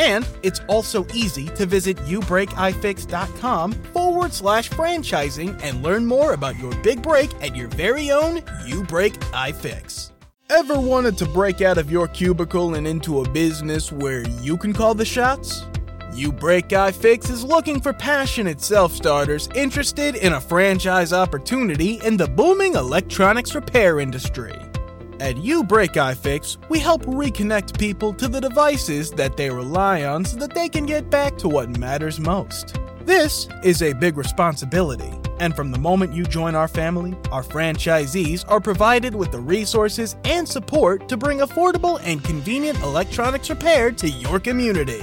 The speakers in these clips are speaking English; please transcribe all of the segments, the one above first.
And it's also easy to visit youbreakifix.com forward slash franchising and learn more about your big break at your very own You Break iFix. Ever wanted to break out of your cubicle and into a business where you can call the shots? You Break iFix is looking for passionate self starters interested in a franchise opportunity in the booming electronics repair industry. At You Break iFix, we help reconnect people to the devices that they rely on so that they can get back to what matters most. This is a big responsibility, and from the moment you join our family, our franchisees are provided with the resources and support to bring affordable and convenient electronics repair to your community.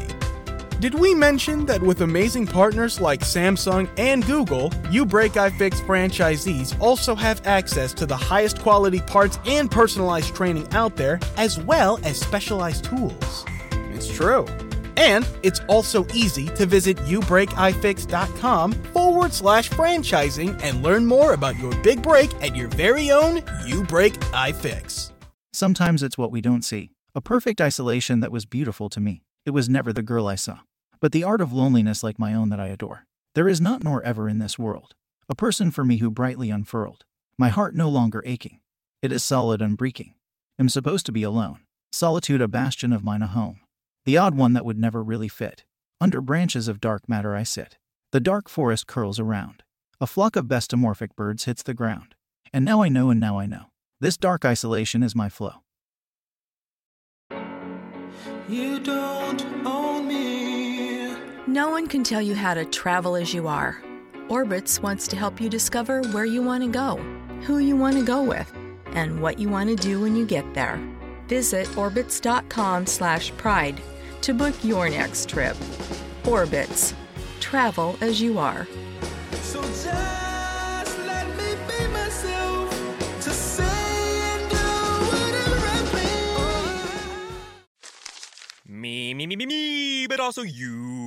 Did we mention that with amazing partners like Samsung and Google, You Break iFix franchisees also have access to the highest quality parts and personalized training out there, as well as specialized tools? It's true. And it's also easy to visit youbreakifix.com forward slash franchising and learn more about your big break at your very own You Break iFix. Sometimes it's what we don't see. A perfect isolation that was beautiful to me. It was never the girl I saw. But the art of loneliness like my own that I adore. There is not nor ever in this world. A person for me who brightly unfurled. My heart no longer aching. It is solid unbreaking. Am supposed to be alone. Solitude a bastion of mine a home. The odd one that would never really fit. Under branches of dark matter I sit. The dark forest curls around. A flock of bestomorphic birds hits the ground. And now I know and now I know. This dark isolation is my flow. You don't own me. No one can tell you how to travel as you are. Orbitz wants to help you discover where you want to go, who you want to go with, and what you want to do when you get there. Visit orbitz.com/pride to book your next trip. Orbitz. Travel as you are. So just let me be myself to say and do whatever I. Me, me, me, me, me, but also you.